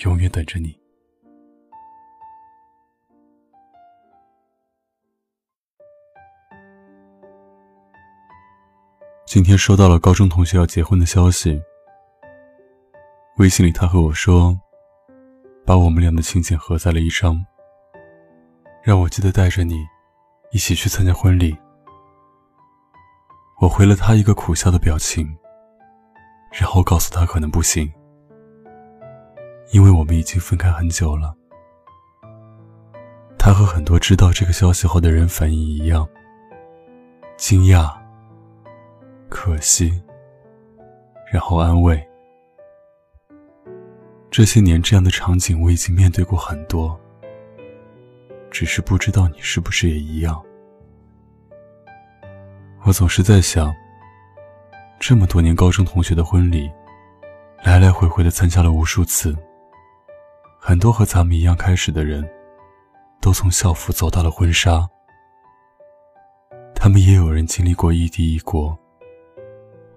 永远等着你。今天收到了高中同学要结婚的消息，微信里他和我说，把我们俩的请柬合在了一张，让我记得带着你一起去参加婚礼。我回了他一个苦笑的表情，然后告诉他可能不行。因为我们已经分开很久了，他和很多知道这个消息后的人反应一样，惊讶、可惜，然后安慰。这些年这样的场景我已经面对过很多，只是不知道你是不是也一样。我总是在想，这么多年高中同学的婚礼，来来回回的参加了无数次。很多和咱们一样开始的人，都从校服走到了婚纱。他们也有人经历过异地异国，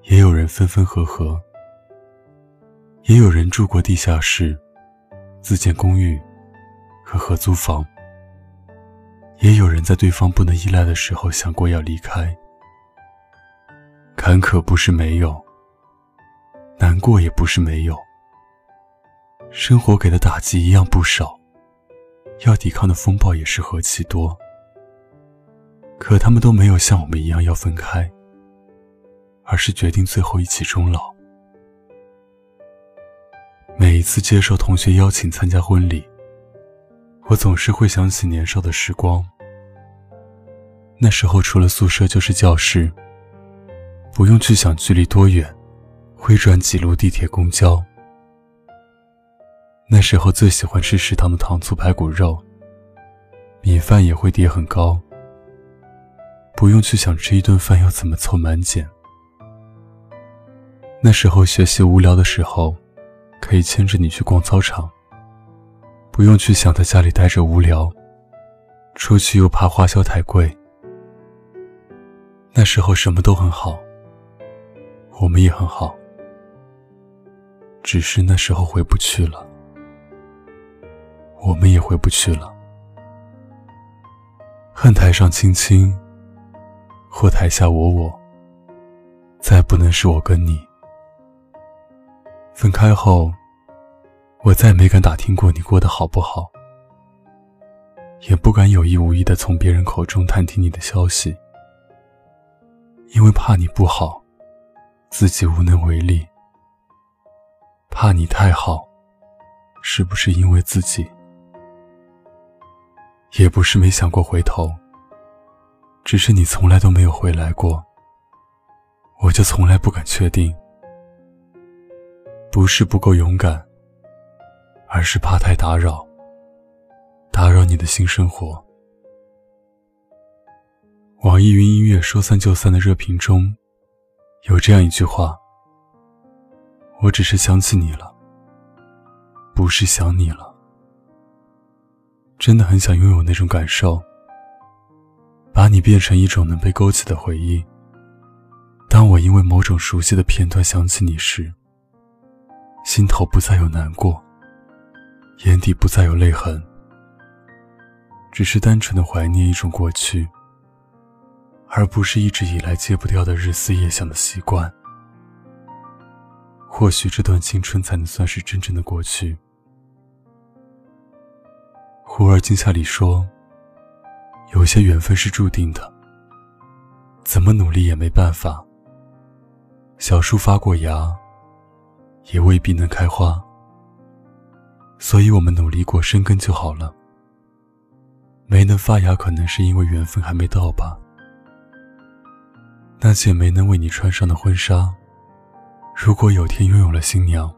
也有人分分合合，也有人住过地下室、自建公寓和合租房，也有人在对方不能依赖的时候想过要离开。坎坷不是没有，难过也不是没有。生活给的打击一样不少，要抵抗的风暴也是何其多。可他们都没有像我们一样要分开，而是决定最后一起终老。每一次接受同学邀请参加婚礼，我总是会想起年少的时光。那时候除了宿舍就是教室，不用去想距离多远，会转几路地铁、公交。那时候最喜欢吃食堂的糖醋排骨肉，米饭也会叠很高，不用去想吃一顿饭要怎么凑满减。那时候学习无聊的时候，可以牵着你去逛操场，不用去想在家里待着无聊，出去又怕花销太贵。那时候什么都很好，我们也很好，只是那时候回不去了。我们也回不去了。恨台上青青，或台下我我，再不能是我跟你。分开后，我再没敢打听过你过得好不好，也不敢有意无意的从别人口中探听你的消息，因为怕你不好，自己无能为力；怕你太好，是不是因为自己？也不是没想过回头，只是你从来都没有回来过，我就从来不敢确定。不是不够勇敢，而是怕太打扰，打扰你的新生活。网易云音乐说散就散的热评中，有这样一句话：“我只是想起你了，不是想你了。”真的很想拥有那种感受，把你变成一种能被勾起的回忆。当我因为某种熟悉的片段想起你时，心头不再有难过，眼底不再有泪痕，只是单纯的怀念一种过去，而不是一直以来戒不掉的日思夜想的习惯。或许这段青春才能算是真正的过去。忽而惊吓里说：“有些缘分是注定的，怎么努力也没办法。小树发过芽，也未必能开花。所以我们努力过生根就好了。没能发芽，可能是因为缘分还没到吧。那件没能为你穿上的婚纱，如果有天拥有了新娘，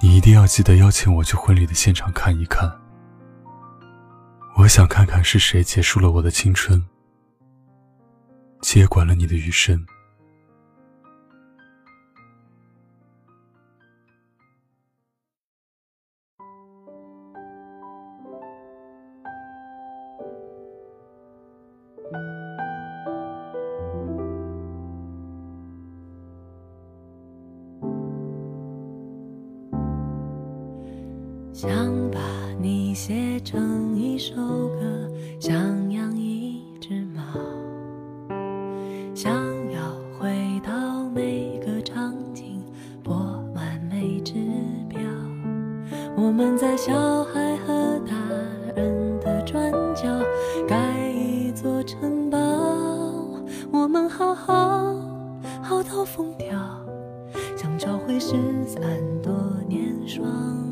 你一一定要记得邀请我去婚礼的现场看一看。我想看看是谁结束了我的青春，接管了你的余生。想把你写成一首歌，想养一只猫，想要回到每个场景，拨完每只表。我们在小孩和大人的转角盖一座城堡，我们好好好到疯掉，想找回失散多年双。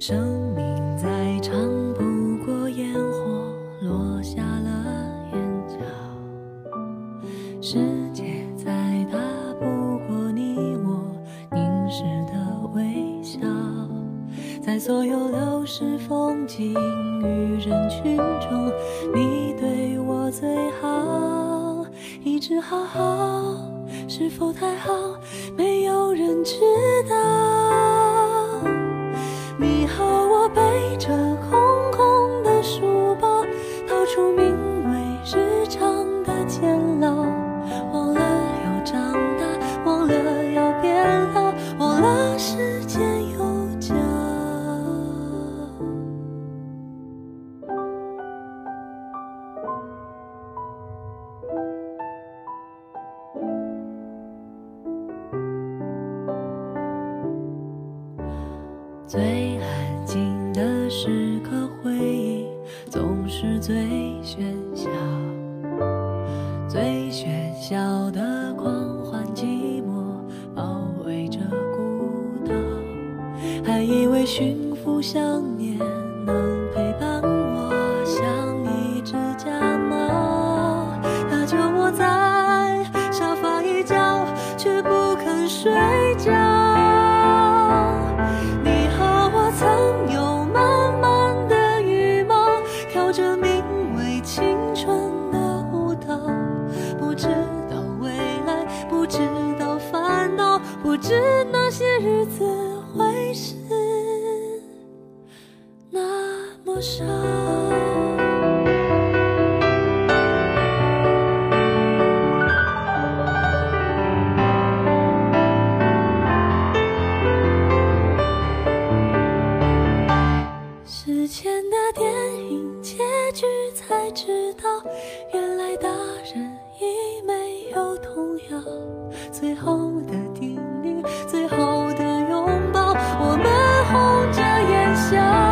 生命再长，不过烟火落下了眼角；世界再大，不过你我凝视的微笑。在所有流逝风景与人群中，你对我最好。一直好好，是否太好？没有人知道。背着空空的书包，逃出名为日常的监牢，忘了要长大，忘了要变老，忘了时间有脚。最驯服想多少时间的电影结局才知道，原来大人已没有童谣，最后的叮咛，最后的拥抱，我们红着眼笑。